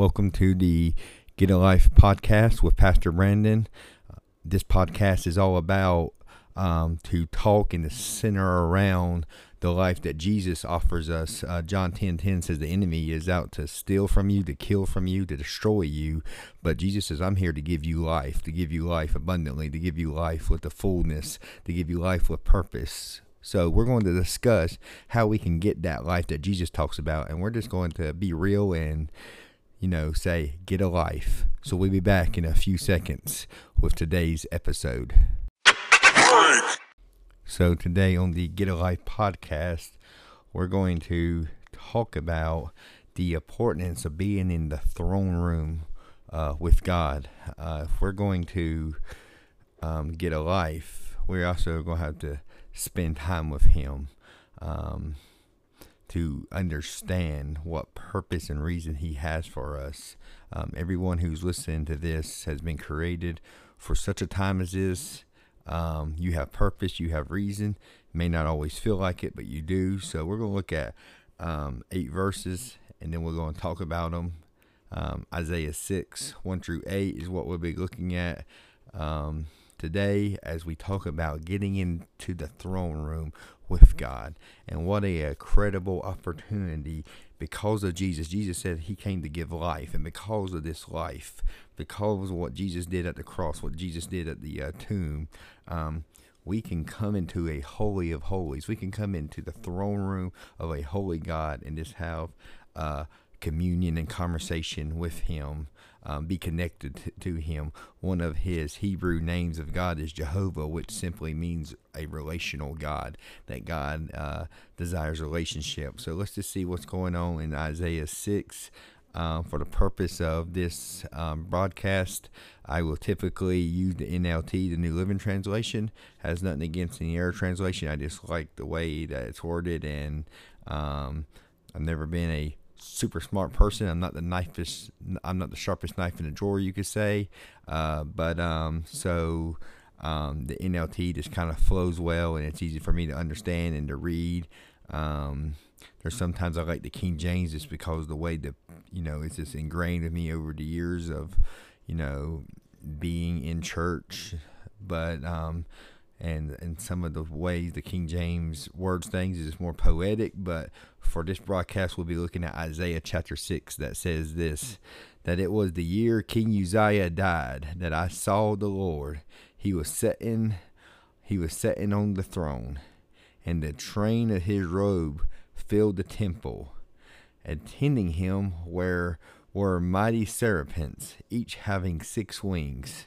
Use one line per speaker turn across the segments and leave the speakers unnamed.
Welcome to the Get a Life podcast with Pastor Brandon. This podcast is all about um, to talk and to center around the life that Jesus offers us. Uh, John 10 10 says, The enemy is out to steal from you, to kill from you, to destroy you. But Jesus says, I'm here to give you life, to give you life abundantly, to give you life with the fullness, to give you life with purpose. So, we're going to discuss how we can get that life that Jesus talks about. And we're just going to be real and you know, say, get a life. So we'll be back in a few seconds with today's episode. So, today on the Get a Life podcast, we're going to talk about the importance of being in the throne room uh, with God. Uh, if we're going to um, get a life, we're also going to have to spend time with Him. Um, to understand what purpose and reason He has for us. Um, everyone who's listening to this has been created for such a time as this. Um, you have purpose, you have reason. May not always feel like it, but you do. So we're going to look at um, eight verses, and then we're going to talk about them. Um, Isaiah 6, 1 through 8 is what we'll be looking at um, today as we talk about getting into the throne room with God. And what a incredible opportunity because of Jesus. Jesus said he came to give life. And because of this life, because of what Jesus did at the cross, what Jesus did at the uh, tomb, um, we can come into a holy of holies. We can come into the throne room of a holy God and just have uh, communion and conversation with Him um, be connected to him. One of his Hebrew names of God is Jehovah, which simply means a relational God, that God uh, desires relationship. So let's just see what's going on in Isaiah 6. Um, for the purpose of this um, broadcast, I will typically use the NLT, the New Living Translation. Has nothing against the Error Translation. I just like the way that it's worded, and um, I've never been a super smart person. I'm not the knifest. I'm not the sharpest knife in the drawer, you could say. Uh, but um, so um, the NLT just kind of flows well, and it's easy for me to understand and to read. Um, there's sometimes I like the King James just because the way that you know it's just ingrained in me over the years of you know being in church. But um, and and some of the ways the King James words things is more poetic. But for this broadcast, we'll be looking at Isaiah chapter six that says this: that it was the year King Uzziah died that I saw the Lord. He was sitting, he was sitting on the throne, and the train of his robe filled the temple. Attending him were were mighty serapents, each having six wings.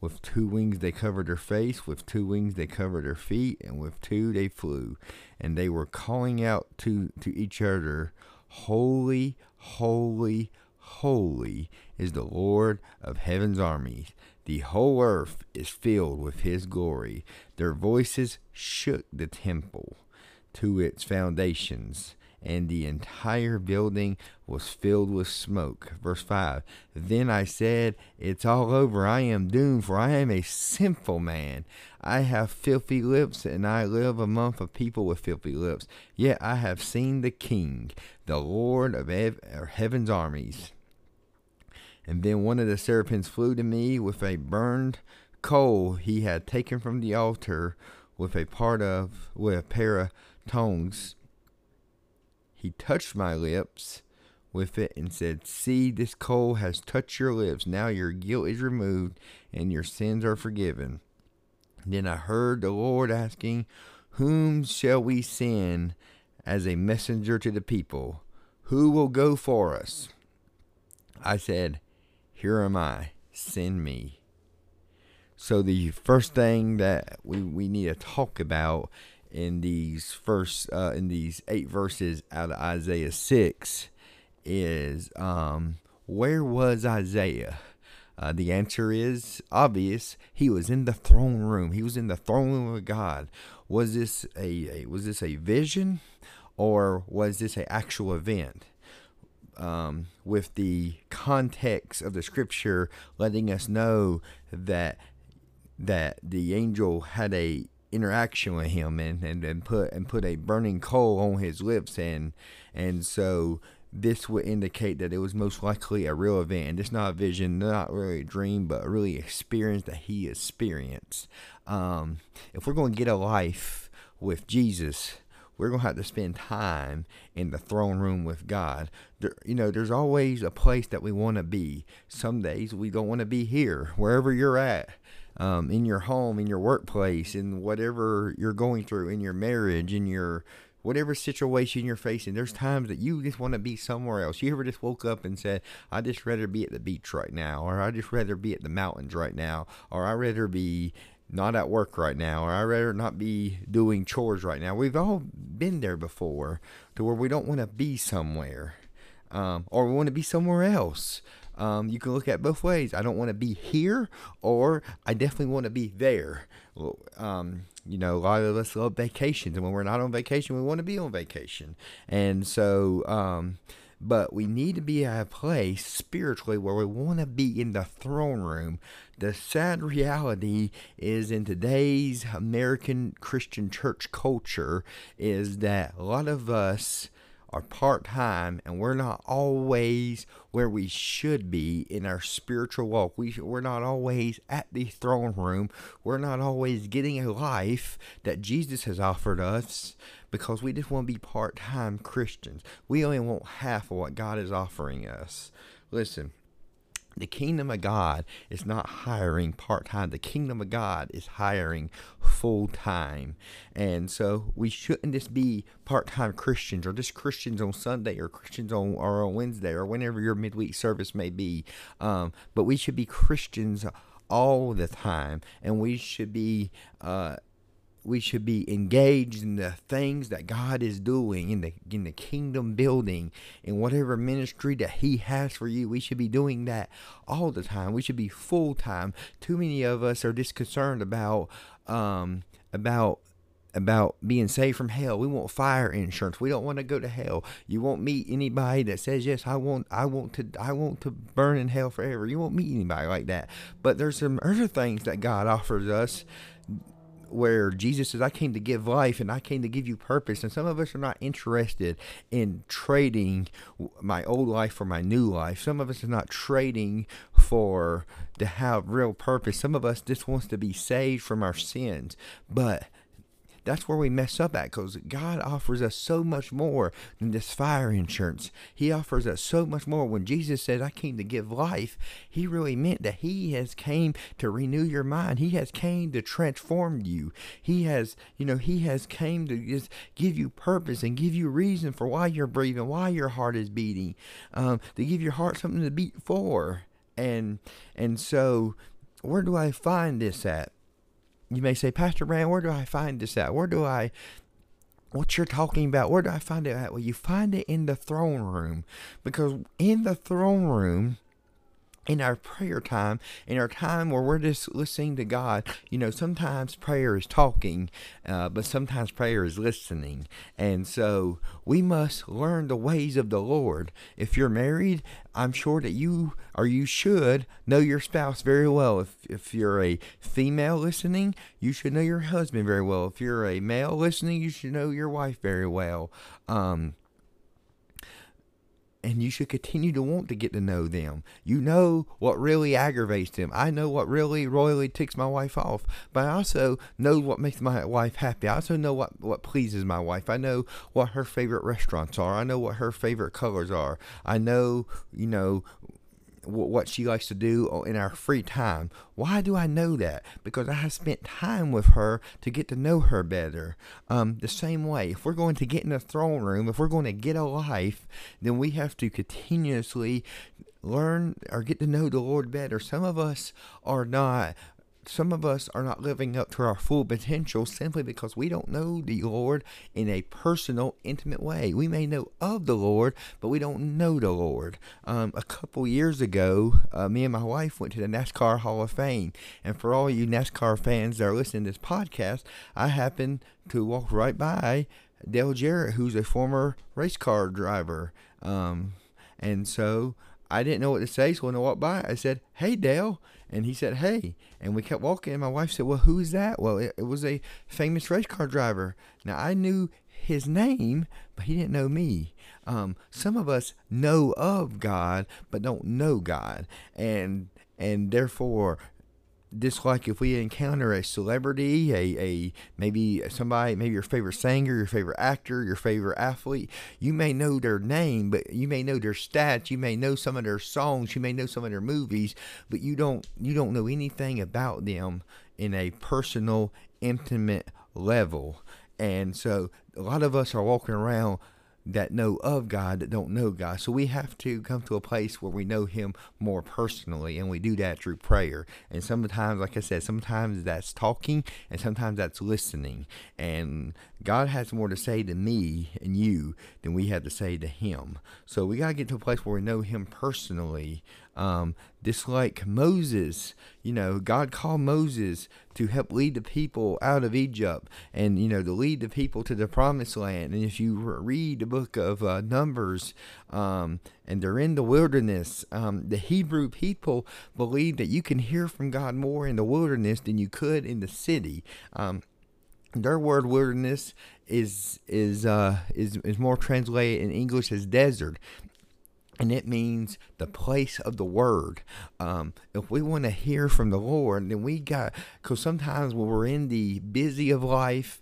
With two wings they covered their face, with two wings they covered their feet, and with two they flew. And they were calling out to, to each other, Holy, holy, holy is the Lord of heaven's armies. The whole earth is filled with his glory. Their voices shook the temple to its foundations and the entire building was filled with smoke. Verse 5 Then I said, It's all over. I am doomed, for I am a sinful man. I have filthy lips, and I live among a people with filthy lips. Yet I have seen the King, the Lord of heaven's armies. And then one of the serpents flew to me with a burned coal he had taken from the altar with a part of with a pair of tongs he touched my lips with it and said, See, this coal has touched your lips. Now your guilt is removed and your sins are forgiven. Then I heard the Lord asking, Whom shall we send as a messenger to the people? Who will go for us? I said, Here am I, send me. So, the first thing that we, we need to talk about in these first uh, in these eight verses out of Isaiah six is um, where was Isaiah? Uh, the answer is obvious. He was in the throne room. He was in the throne room of God. Was this a, a was this a vision, or was this an actual event? Um, with the context of the scripture letting us know that that the angel had a interaction with him and, and, and put and put a burning coal on his lips and and so this would indicate that it was most likely a real event. And it's not a vision, not really a dream, but really experience that he experienced. Um, if we're going to get a life with Jesus, we're going to have to spend time in the throne room with God. There, you know, there's always a place that we want to be. Some days we don't want to be here, wherever you're at. Um, in your home, in your workplace, in whatever you're going through, in your marriage, in your whatever situation you're facing, there's times that you just want to be somewhere else. You ever just woke up and said, I just rather be at the beach right now, or I just rather be at the mountains right now, or I rather be not at work right now, or I rather not be doing chores right now. We've all been there before to where we don't want to be somewhere, um, or we want to be somewhere else. Um, you can look at both ways. I don't want to be here, or I definitely want to be there. Um, you know, a lot of us love vacations, and when we're not on vacation, we want to be on vacation. And so, um, but we need to be at a place spiritually where we want to be in the throne room. The sad reality is in today's American Christian church culture is that a lot of us are part time and we're not always where we should be in our spiritual walk. We, we're not always at the throne room. We're not always getting a life that Jesus has offered us because we just want to be part time Christians. We only want half of what God is offering us. Listen, the kingdom of God is not hiring part time. The kingdom of God is hiring full time. And so we shouldn't just be part time Christians or just Christians on Sunday or Christians on or on Wednesday or whenever your midweek service may be. Um, but we should be Christians all the time and we should be uh, we should be engaged in the things that God is doing in the in the kingdom building in whatever ministry that he has for you we should be doing that all the time we should be full time too many of us are just concerned about um about about being saved from hell. We want fire insurance. We don't want to go to hell. You won't meet anybody that says, "Yes, I want I want to I want to burn in hell forever." You won't meet anybody like that. But there's some other things that God offers us where Jesus says, I came to give life and I came to give you purpose. And some of us are not interested in trading my old life for my new life. Some of us are not trading for to have real purpose. Some of us just wants to be saved from our sins. But that's where we mess up at because God offers us so much more than this fire insurance. He offers us so much more. When Jesus said, I came to give life, he really meant that he has came to renew your mind. He has came to transform you. He has, you know, he has came to just give you purpose and give you reason for why you're breathing, why your heart is beating, um, to give your heart something to beat for. And and so where do I find this at? You may say, Pastor Brand, where do I find this at? Where do I what you're talking about, where do I find it at? Well, you find it in the throne room. Because in the throne room, in our prayer time, in our time where we're just listening to God, you know, sometimes prayer is talking, uh, but sometimes prayer is listening. And so we must learn the ways of the Lord. If you're married, I'm sure that you or you should know your spouse very well. If, if you're a female listening, you should know your husband very well. If you're a male listening, you should know your wife very well. Um, and you should continue to want to get to know them. You know what really aggravates them. I know what really royally ticks my wife off, but I also know what makes my wife happy. I also know what, what pleases my wife. I know what her favorite restaurants are. I know what her favorite colors are. I know, you know, what she likes to do in our free time. Why do I know that? Because I have spent time with her to get to know her better. Um, the same way, if we're going to get in the throne room, if we're going to get a life, then we have to continuously learn or get to know the Lord better. Some of us are not some of us are not living up to our full potential simply because we don't know the Lord in a personal, intimate way. We may know of the Lord, but we don't know the Lord. Um, a couple years ago, uh, me and my wife went to the NASCAR Hall of Fame. And for all you NASCAR fans that are listening to this podcast, I happened to walk right by Dale Jarrett, who's a former race car driver. Um, and so I didn't know what to say, so when I walked by, I said, Hey, Dale. And he said, Hey. And we kept walking. And my wife said, Well, who's that? Well, it, it was a famous race car driver. Now, I knew his name, but he didn't know me. Um, some of us know of God, but don't know God, and and therefore just like if we encounter a celebrity, a, a maybe somebody, maybe your favorite singer, your favorite actor, your favorite athlete, you may know their name, but you may know their stats, you may know some of their songs, you may know some of their movies, but you don't you don't know anything about them in a personal, intimate level. And so a lot of us are walking around that know of God that don't know God. So we have to come to a place where we know Him more personally, and we do that through prayer. And sometimes, like I said, sometimes that's talking, and sometimes that's listening. And God has more to say to me and you than we have to say to Him. So we got to get to a place where we know Him personally um, just like Moses, you know, God called Moses to help lead the people out of Egypt and, you know, to lead the people to the promised land. And if you read the book of uh, Numbers, um, and they're in the wilderness, um, the Hebrew people believe that you can hear from God more in the wilderness than you could in the city. Um, their word wilderness is is uh is is more translated in English as desert and it means the place of the word. Um, if we want to hear from the Lord, then we got, because sometimes when we're in the busy of life,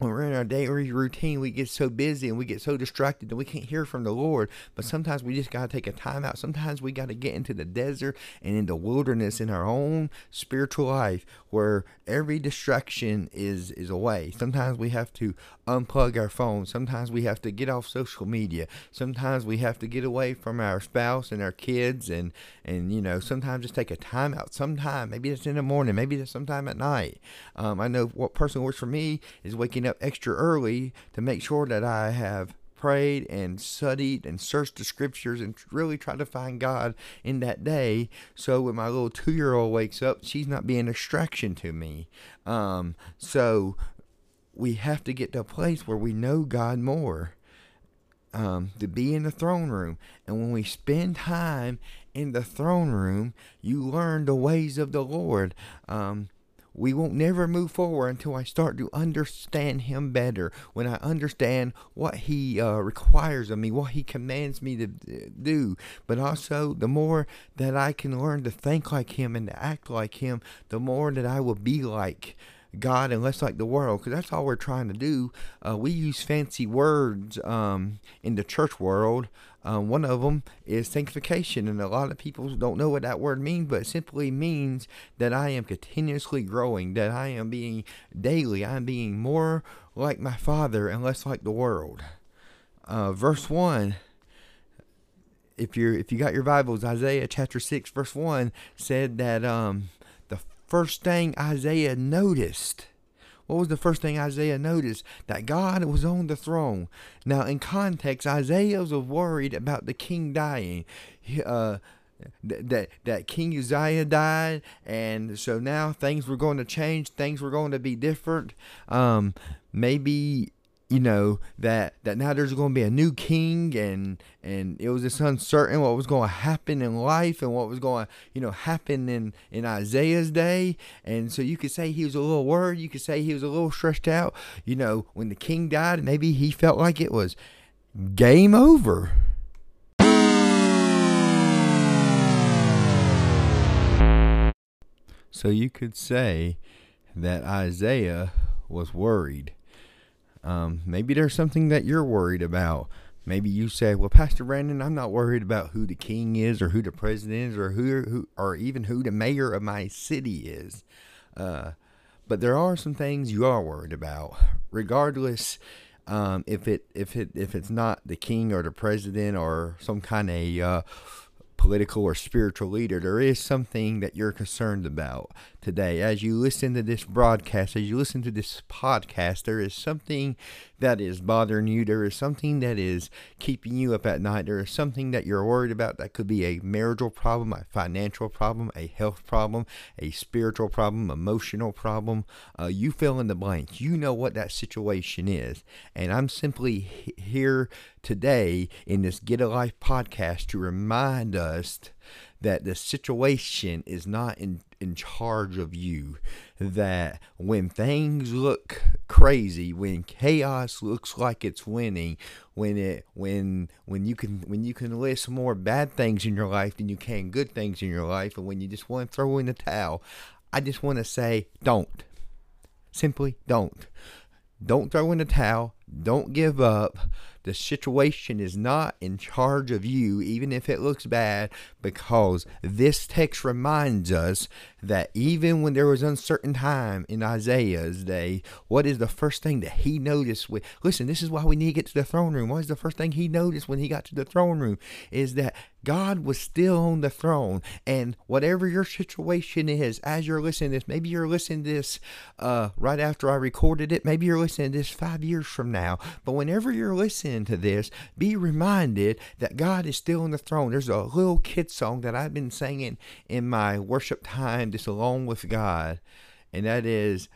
when we're in our daily routine, we get so busy and we get so distracted that we can't hear from the Lord. But sometimes we just got to take a time out. Sometimes we got to get into the desert and in the wilderness in our own spiritual life where every distraction is, is away. Sometimes we have to unplug our phone. Sometimes we have to get off social media. Sometimes we have to get away from our spouse and our kids and, and you know, sometimes just take a time out. Sometime, maybe it's in the morning, maybe it's sometime at night. Um, I know what personally works for me is waking up up extra early to make sure that I have prayed and studied and searched the scriptures and really tried to find God in that day. So when my little two year old wakes up, she's not being a distraction to me. Um, so we have to get to a place where we know God more. Um, to be in the throne room. And when we spend time in the throne room, you learn the ways of the Lord. Um, we won't never move forward until I start to understand Him better. When I understand what He uh, requires of me, what He commands me to do. But also, the more that I can learn to think like Him and to act like Him, the more that I will be like God and less like the world, because that's all we're trying to do. Uh, we use fancy words um, in the church world. Um, one of them is sanctification, and a lot of people don't know what that word means, but it simply means that I am continuously growing, that I am being daily, I am being more like my Father and less like the world. Uh, verse one if you if you got your Bibles, Isaiah chapter six, verse one said that um, first thing Isaiah noticed? What was the first thing Isaiah noticed? That God was on the throne. Now, in context, Isaiah was worried about the king dying. Uh, that that King Uzziah died, and so now things were going to change. Things were going to be different. Um, maybe you know that that now there's going to be a new king and and it was just uncertain what was going to happen in life and what was going to you know happen in in Isaiah's day. And so you could say he was a little worried. You could say he was a little stressed out. You know when the king died maybe he felt like it was game over. So you could say that Isaiah was worried um, maybe there's something that you're worried about. Maybe you say, "Well, Pastor Brandon, I'm not worried about who the king is, or who the president is, or who, who or even who the mayor of my city is." Uh, but there are some things you are worried about, regardless um, if it if it if it's not the king or the president or some kind of uh, political or spiritual leader, there is something that you're concerned about today. As you listen to this broadcast, as you listen to this podcast, there is something that is bothering you. There is something that is keeping you up at night. There is something that you're worried about. That could be a marital problem, a financial problem, a health problem, a spiritual problem, emotional problem. Uh, you fill in the blank. You know what that situation is. And I'm simply here today in this Get a Life podcast to remind us that the situation is not in in charge of you that when things look crazy when chaos looks like it's winning when it when when you can when you can list more bad things in your life than you can good things in your life and when you just want to throw in the towel i just want to say don't. Simply don't. Don't throw in the towel. Don't give up the situation is not in charge of you, even if it looks bad, because this text reminds us that even when there was uncertain time in Isaiah's day, what is the first thing that he noticed? With listen, this is why we need to get to the throne room. What is the first thing he noticed when he got to the throne room? Is that God was still on the throne, and whatever your situation is, as you're listening to this, maybe you're listening to this uh, right after I recorded it, maybe you're listening to this five years from now, but whenever you're listening to this, be reminded that God is still on the throne. There's a little kid song that I've been singing in my worship time just alone with God, and that is,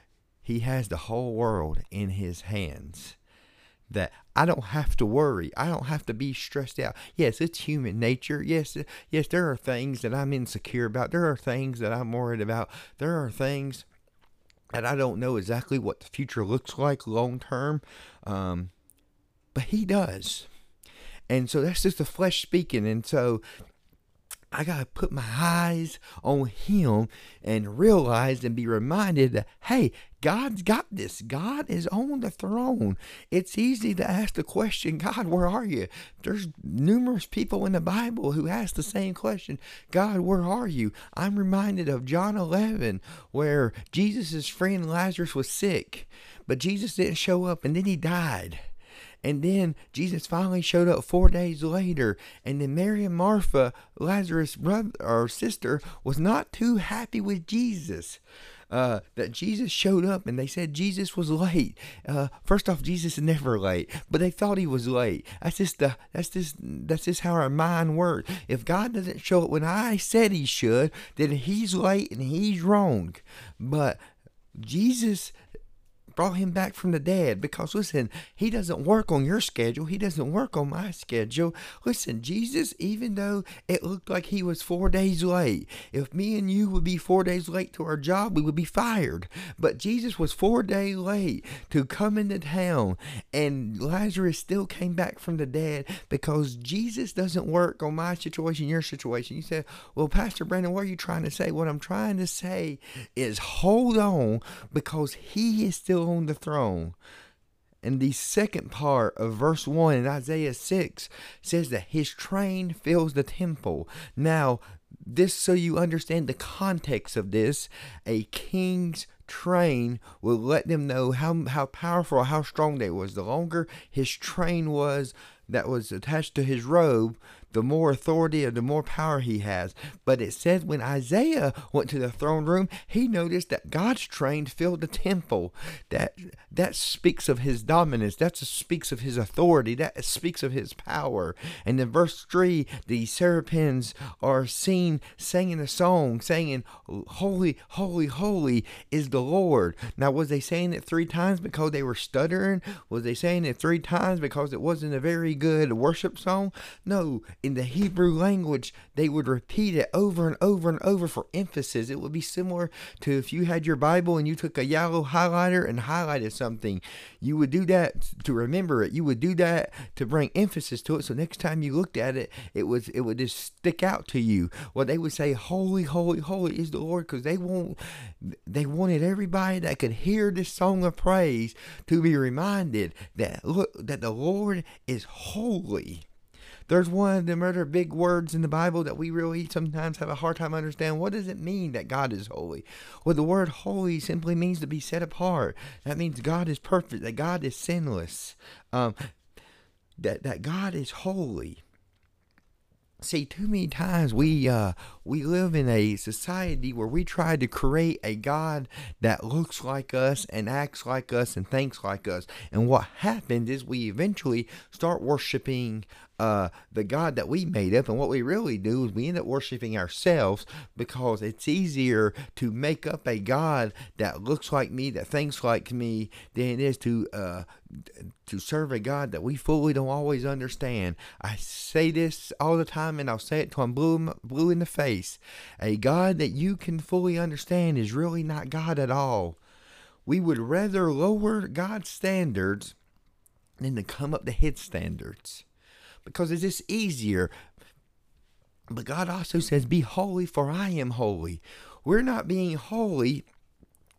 He has the whole world in His hands. That I don't have to worry. I don't have to be stressed out. Yes, it's human nature. Yes, yes, there are things that I'm insecure about. There are things that I'm worried about. There are things that I don't know exactly what the future looks like long term. Um, but he does. And so that's just the flesh speaking. And so I got to put my eyes on him and realize and be reminded that, hey, God's got this. God is on the throne. It's easy to ask the question, God, where are you? There's numerous people in the Bible who ask the same question, God, where are you? I'm reminded of John 11, where Jesus' friend Lazarus was sick, but Jesus didn't show up and then he died. And then Jesus finally showed up four days later. And then Mary and Martha, Lazarus' brother or sister, was not too happy with Jesus. Uh, that Jesus showed up and they said Jesus was late. Uh, first off, Jesus is never late, but they thought he was late. That's just the that's just that's just how our mind works. If God doesn't show up when I said he should, then he's late and he's wrong. But Jesus brought him back from the dead because listen, he doesn't work on your schedule. He doesn't work on my schedule. Listen, Jesus, even though it looked like he was four days late, if me and you would be four days late to our job, we would be fired. But Jesus was four days late to come into town, and Lazarus still came back from the dead because Jesus doesn't work on my situation, your situation. You said, Well, Pastor Brandon, what are you trying to say? What I'm trying to say is hold on because he is still on the throne. And the second part of verse 1 in Isaiah 6 says that his train fills the temple. Now, this so you understand the context of this, a king's train will let them know how how powerful how strong they was. The longer his train was that was attached to his robe, the more authority and the more power he has. But it says when Isaiah went to the throne room, he noticed that God's train filled the temple. That that speaks of his dominance. That speaks of his authority. That speaks of his power. And in verse three, the seraphims are seen singing a song, saying, "Holy, holy, holy is the Lord." Now, was they saying it three times because they were stuttering? Was they saying it three times because it wasn't a very good worship song? No, in the Hebrew language, they would repeat it over and over and over for emphasis. It would be similar to if you had your Bible and you took a yellow highlighter and highlighted something. You would do that to remember it. You would do that to bring emphasis to it. So next time you looked at it, it was it would just stick out to you. Well, they would say, "Holy, holy, holy is the Lord," because they want they wanted everybody that could hear this song of praise to be reminded that look that the Lord is holy. There's one of the other big words in the Bible that we really sometimes have a hard time understanding. What does it mean that God is holy? Well, the word holy simply means to be set apart. That means God is perfect, that God is sinless, um, that, that God is holy. See, too many times we uh, we live in a society where we try to create a God that looks like us and acts like us and thinks like us. And what happens is we eventually start worshiping uh, the God that we made up. And what we really do is we end up worshiping ourselves because it's easier to make up a God that looks like me, that thinks like me, than it is to uh, to serve a God that we fully don't always understand. I say this all the time, and I'll say it till I'm blue, blue in the face. A God that you can fully understand is really not God at all. We would rather lower God's standards than to come up to His standards because it's just easier. But God also says, Be holy, for I am holy. We're not being holy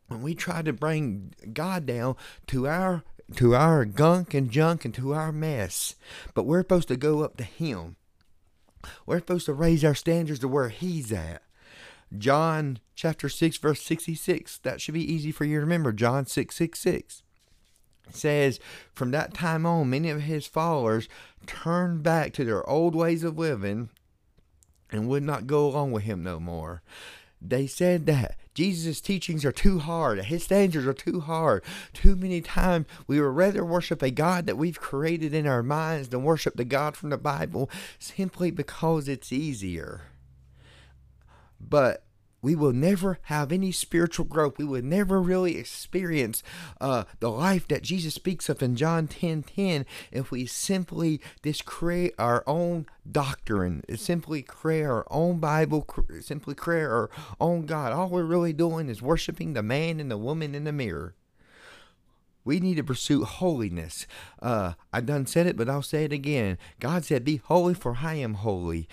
when we try to bring God down to our to our gunk and junk and to our mess. But we're supposed to go up to Him. We're supposed to raise our standards to where He's at. John chapter 6, verse 66. That should be easy for you to remember. John 6 6 6 says, From that time on, many of his followers turned back to their old ways of living and would not go along with him no more. They said that Jesus' teachings are too hard, his standards are too hard. Too many times we would rather worship a God that we've created in our minds than worship the God from the Bible simply because it's easier. But we will never have any spiritual growth. We will never really experience uh, the life that Jesus speaks of in John 10 10 if we simply just create our own doctrine, simply create our own Bible, simply create our own God. All we're really doing is worshiping the man and the woman in the mirror. We need to pursue holiness. Uh, I done said it, but I'll say it again. God said, Be holy, for I am holy.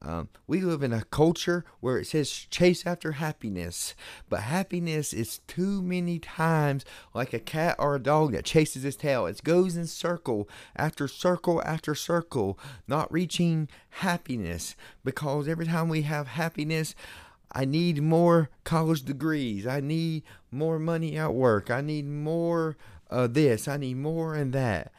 Um, we live in a culture where it says chase after happiness, but happiness is too many times like a cat or a dog that chases its tail. It goes in circle after circle after circle, not reaching happiness because every time we have happiness, I need more college degrees. I need more money at work. I need more uh, this. I need more and that.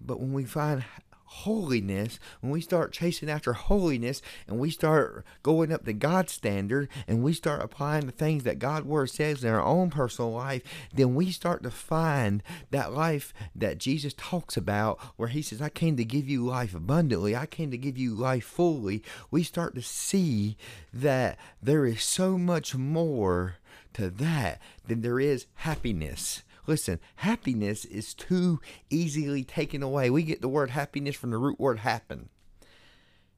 But when we find holiness, when we start chasing after holiness and we start going up to God's standard and we start applying the things that God's word says in our own personal life, then we start to find that life that Jesus talks about where he says, I came to give you life abundantly. I came to give you life fully. We start to see that there is so much more to that than there is happiness. Listen, happiness is too easily taken away. We get the word happiness from the root word happen.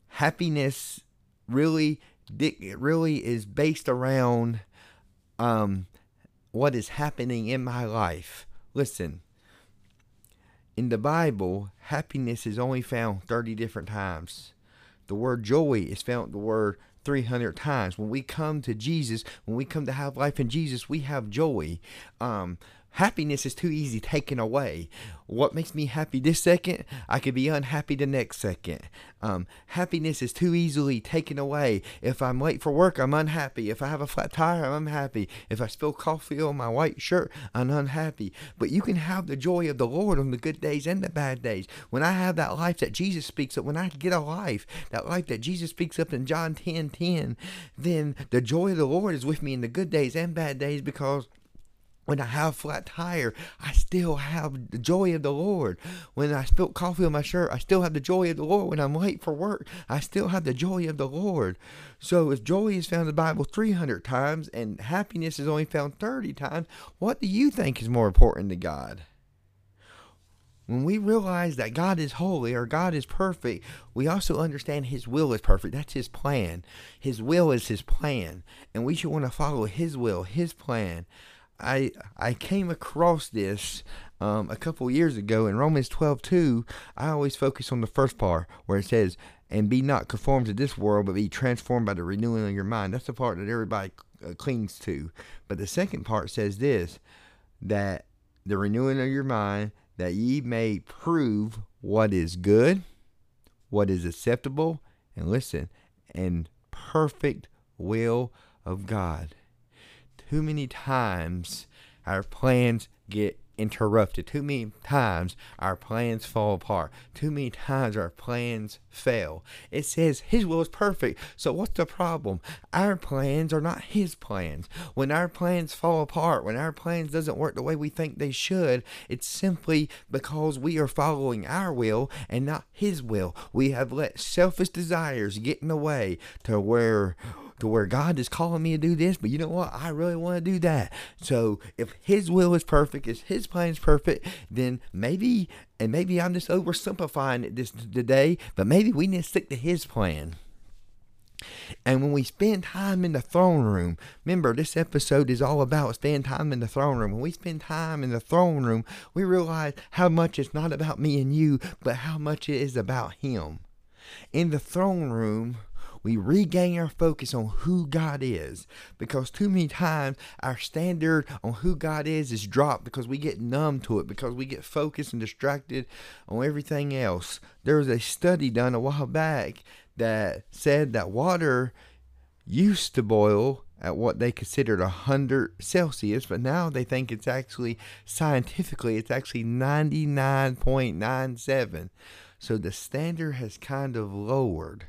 Happiness really it really is based around um, what is happening in my life. Listen, in the Bible, happiness is only found 30 different times. The word joy is found the word 300 times. When we come to Jesus, when we come to have life in Jesus, we have joy. Um, Happiness is too easy taken away. What makes me happy this second, I could be unhappy the next second. Um, happiness is too easily taken away. If I'm late for work, I'm unhappy. If I have a flat tire, I'm unhappy. If I spill coffee on my white shirt, I'm unhappy. But you can have the joy of the Lord on the good days and the bad days. When I have that life that Jesus speaks of, when I get a life, that life that Jesus speaks of in John 10 10, then the joy of the Lord is with me in the good days and bad days because when I have flat tire, I still have the joy of the Lord. When I spilt coffee on my shirt, I still have the joy of the Lord. When I'm late for work, I still have the joy of the Lord. So if joy is found in the Bible 300 times and happiness is only found 30 times, what do you think is more important to God? When we realize that God is holy or God is perfect, we also understand His will is perfect. That's His plan. His will is His plan. And we should want to follow His will, His plan. I I came across this um, a couple years ago in Romans 12 2. I always focus on the first part where it says, and be not conformed to this world, but be transformed by the renewing of your mind. That's the part that everybody uh, clings to. But the second part says this that the renewing of your mind, that ye may prove what is good, what is acceptable, and listen, and perfect will of God too many times our plans get interrupted. Too many times our plans fall apart. Too many times our plans fail. It says His will is perfect. So what's the problem? Our plans are not His plans. When our plans fall apart, when our plans doesn't work the way we think they should, it's simply because we are following our will and not His will. We have let selfish desires get in the way to where to where God is calling me to do this, but you know what? I really want to do that. So if His will is perfect, if His plan is perfect, then maybe, and maybe I'm just oversimplifying it this today, but maybe we need to stick to His plan. And when we spend time in the throne room, remember this episode is all about spending time in the throne room. When we spend time in the throne room, we realize how much it's not about me and you, but how much it is about Him. In the throne room, we regain our focus on who God is because too many times our standard on who God is is dropped because we get numb to it because we get focused and distracted on everything else. There was a study done a while back that said that water used to boil at what they considered 100 Celsius, but now they think it's actually scientifically it's actually 99.97. So the standard has kind of lowered.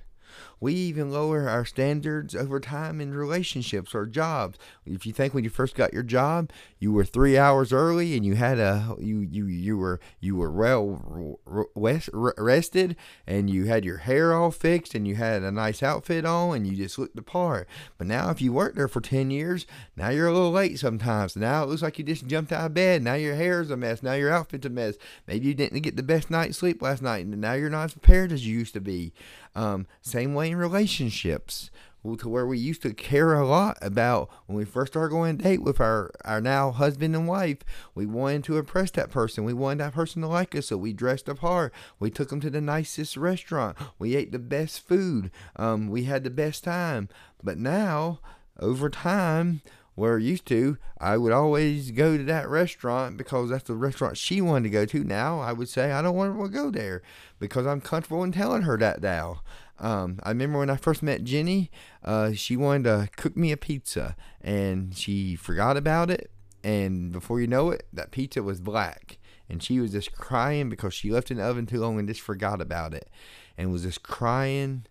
We even lower our standards over time in relationships or jobs. If you think when you first got your job, you were three hours early and you had a you you you were you were well rested and you had your hair all fixed and you had a nice outfit on and you just looked the part. But now if you worked there for ten years, now you're a little late sometimes. Now it looks like you just jumped out of bed. Now your hair's a mess. Now your outfit's a mess. Maybe you didn't get the best night's sleep last night and now you're not as prepared as you used to be. Um, same way in relationships to where we used to care a lot about when we first started going on date with our, our now husband and wife. We wanted to impress that person. We wanted that person to like us, so we dressed up hard. We took them to the nicest restaurant. We ate the best food. Um, we had the best time. But now, over time, where used to, I would always go to that restaurant because that's the restaurant she wanted to go to. Now I would say I don't want to go there because I'm comfortable in telling her that now. Um, I remember when I first met Jenny, uh, she wanted to cook me a pizza and she forgot about it. And before you know it, that pizza was black. And she was just crying because she left in the oven too long and just forgot about it and was just crying.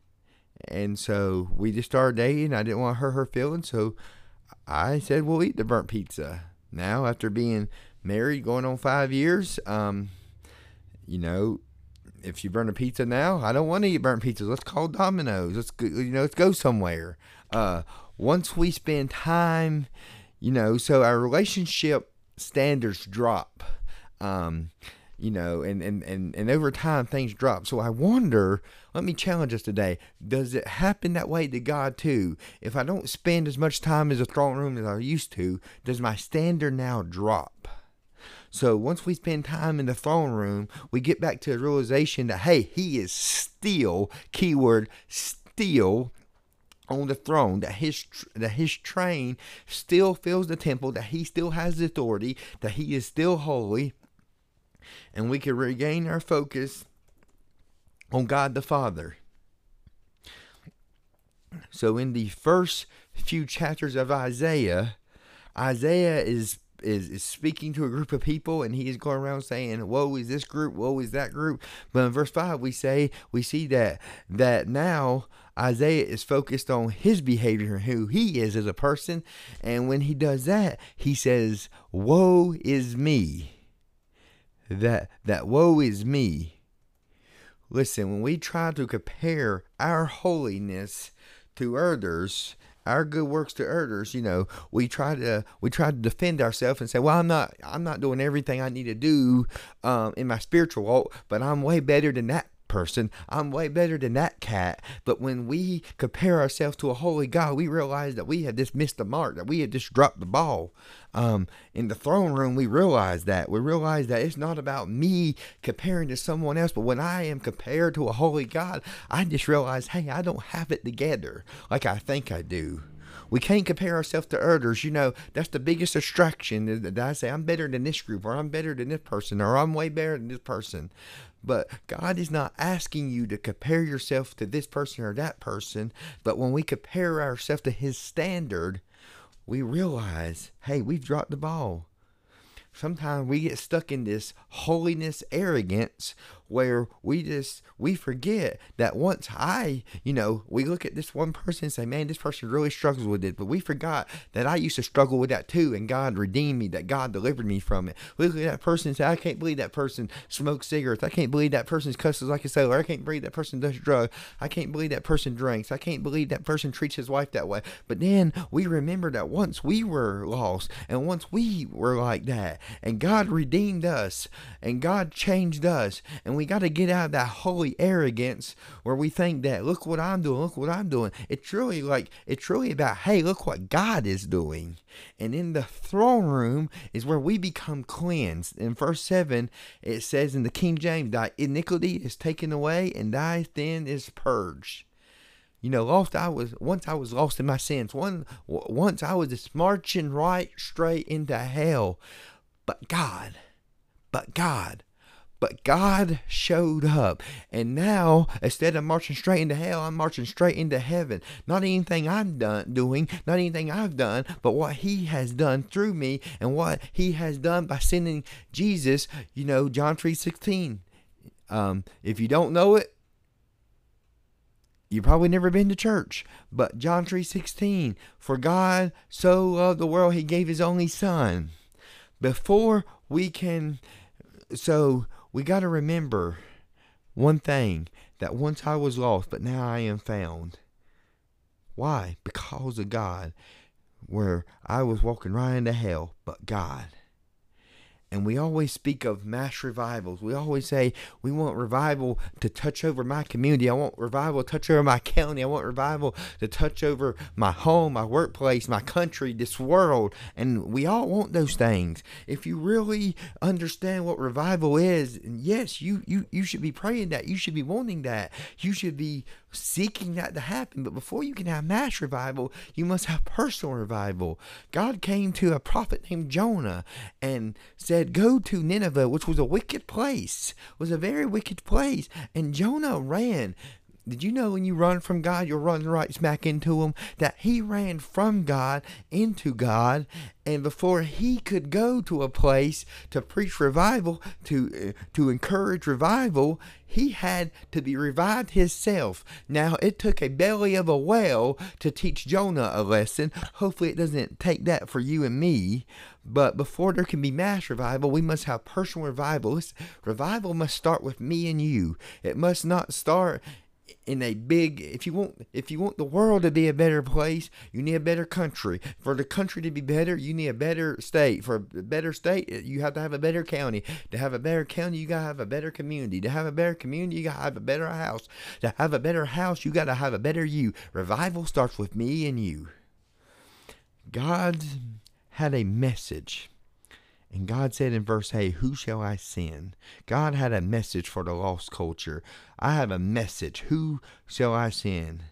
And so we just started dating. I didn't want to hurt her feelings. So I said, we'll eat the burnt pizza. Now, after being married going on five years, um, you know, if you burn a pizza now, I don't want to eat burnt pizzas. Let's call Domino's. Let's go, you know, let's go somewhere. Uh, once we spend time, you know, so our relationship standards drop. Um, you know, and, and, and, and over time things drop. So I wonder, let me challenge us today. Does it happen that way to God too? If I don't spend as much time in the throne room as I used to, does my standard now drop? So once we spend time in the throne room, we get back to the realization that, hey, he is still, keyword, still on the throne, that his that his train still fills the temple, that he still has the authority, that he is still holy, and we can regain our focus on God the Father. So in the first few chapters of Isaiah, Isaiah is is, is speaking to a group of people and he is going around saying, Woe is this group, woe is that group. But in verse 5 we say we see that that now Isaiah is focused on his behavior and who he is as a person. And when he does that, he says, Woe is me. That that woe is me. Listen, when we try to compare our holiness to others, our good works to others, you know, we try to we try to defend ourselves and say, well, I'm not I'm not doing everything I need to do um, in my spiritual walk, but I'm way better than that person. I'm way better than that cat. But when we compare ourselves to a holy God, we realize that we have just missed the mark, that we have just dropped the ball. Um, in the throne room, we realize that. We realize that it's not about me comparing to someone else, but when I am compared to a holy God, I just realize, hey, I don't have it together like I think I do. We can't compare ourselves to others. You know, that's the biggest distraction that I say, I'm better than this group, or I'm better than this person, or I'm way better than this person. But God is not asking you to compare yourself to this person or that person. But when we compare ourselves to His standard, we realize, hey, we've dropped the ball. sometimes we get stuck in this holiness arrogance where we just we forget that once I, you know, we look at this one person and say, "Man, this person really struggles with it," but we forgot that I used to struggle with that too, and God redeemed me, that God delivered me from it. We look at that person and say, "I can't believe that person smokes cigarettes. I can't believe that person cusses like a sailor. I can't believe that person does drugs. I can't believe that person drinks. I can't believe that person treats his wife that way." But then we remember that once we were lost, and once we were like that, and God redeemed us, and God changed us, and we got to get out of that holy arrogance where we think that look what I'm doing, look what I'm doing. It's really like it's really about hey, look what God is doing. And in the throne room is where we become cleansed. In verse 7, it says in the King James, Thy iniquity is taken away, and thy sin is purged. You know, lost I was once I was lost in my sins. One once I was just marching right straight into hell. But God, but God but God showed up. And now, instead of marching straight into hell, I'm marching straight into heaven. Not anything I'm done doing, not anything I've done, but what He has done through me and what He has done by sending Jesus, you know, John 3 16. Um, if you don't know it, you probably never been to church, but John 3:16, for God so loved the world he gave his only son. Before we can so we got to remember one thing that once I was lost, but now I am found. Why? Because of God. Where I was walking right into hell, but God. And we always speak of mass revivals. We always say we want revival to touch over my community. I want revival to touch over my county. I want revival to touch over my home, my workplace, my country, this world. And we all want those things. If you really understand what revival is, yes, you you you should be praying that. You should be wanting that. You should be seeking that to happen. But before you can have mass revival, you must have personal revival. God came to a prophet named Jonah and said, Go to Nineveh, which was a wicked place, was a very wicked place. And Jonah ran. Did you know when you run from God, you'll run right smack into Him? That he ran from God into God, and before he could go to a place to preach revival, to uh, to encourage revival, he had to be revived himself. Now it took a belly of a whale to teach Jonah a lesson. Hopefully, it doesn't take that for you and me. But before there can be mass revival, we must have personal revival. Revival must start with me and you. It must not start in a big if you want if you want the world to be a better place you need a better country for the country to be better you need a better state for a better state you have to have a better county to have a better county you got to have a better community to have a better community you got to have a better house to have a better house you got to have a better you revival starts with me and you god had a message and God said in verse 8, Who shall I send? God had a message for the lost culture. I have a message. Who shall I send?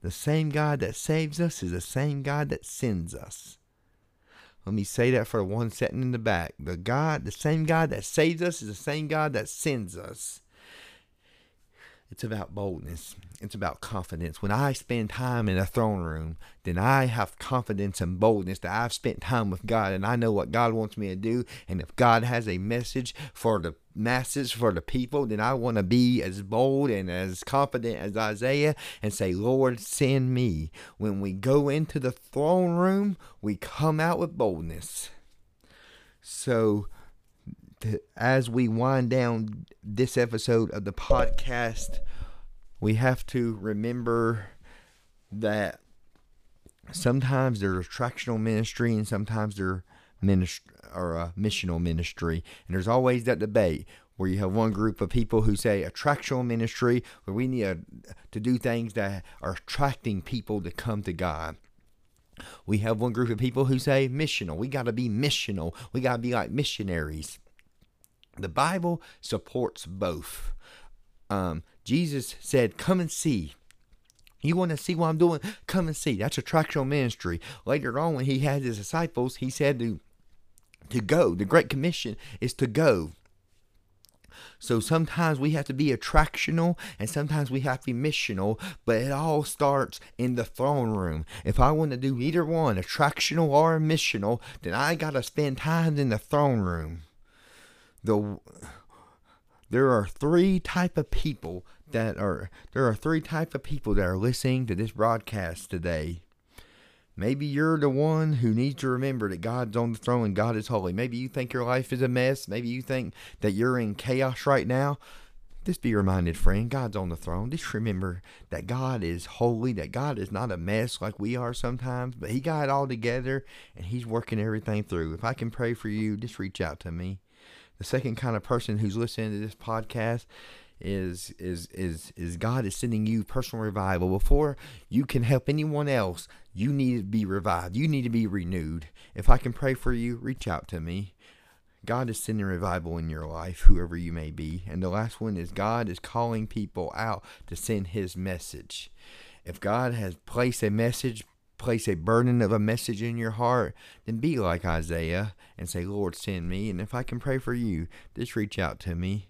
The same God that saves us is the same God that sends us. Let me say that for the one sitting in the back. The God, the same God that saves us is the same God that sends us. It's about boldness. It's about confidence. When I spend time in a throne room, then I have confidence and boldness that I've spent time with God and I know what God wants me to do. And if God has a message for the masses, for the people, then I want to be as bold and as confident as Isaiah and say, Lord, send me. When we go into the throne room, we come out with boldness. So, to, as we wind down this episode of the podcast, we have to remember that sometimes there's attractional ministry and sometimes there's ministry or a missional ministry, and there's always that debate where you have one group of people who say attractional ministry, where we need a, to do things that are attracting people to come to God. We have one group of people who say missional. We got to be missional. We got to be like missionaries. The Bible supports both. Um, Jesus said, Come and see. You want to see what I'm doing? Come and see. That's attractional ministry. Later on, when he had his disciples, he said to, to go. The Great Commission is to go. So sometimes we have to be attractional and sometimes we have to be missional, but it all starts in the throne room. If I want to do either one, attractional or missional, then I got to spend time in the throne room. The there are three type of people that are there are three type of people that are listening to this broadcast today. Maybe you're the one who needs to remember that God's on the throne and God is holy. Maybe you think your life is a mess. Maybe you think that you're in chaos right now. Just be reminded, friend, God's on the throne. Just remember that God is holy, that God is not a mess like we are sometimes, but He got it all together and He's working everything through. If I can pray for you, just reach out to me. The second kind of person who's listening to this podcast is is is is God is sending you personal revival before you can help anyone else. You need to be revived. You need to be renewed. If I can pray for you, reach out to me. God is sending revival in your life, whoever you may be. And the last one is God is calling people out to send His message. If God has placed a message, place a burden of a message in your heart, then be like Isaiah and say, Lord, send me. And if I can pray for you, just reach out to me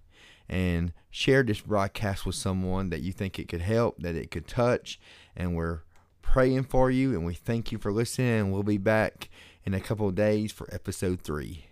and share this broadcast with someone that you think it could help, that it could touch. And we're praying for you and we thank you for listening. We'll be back in a couple of days for episode three.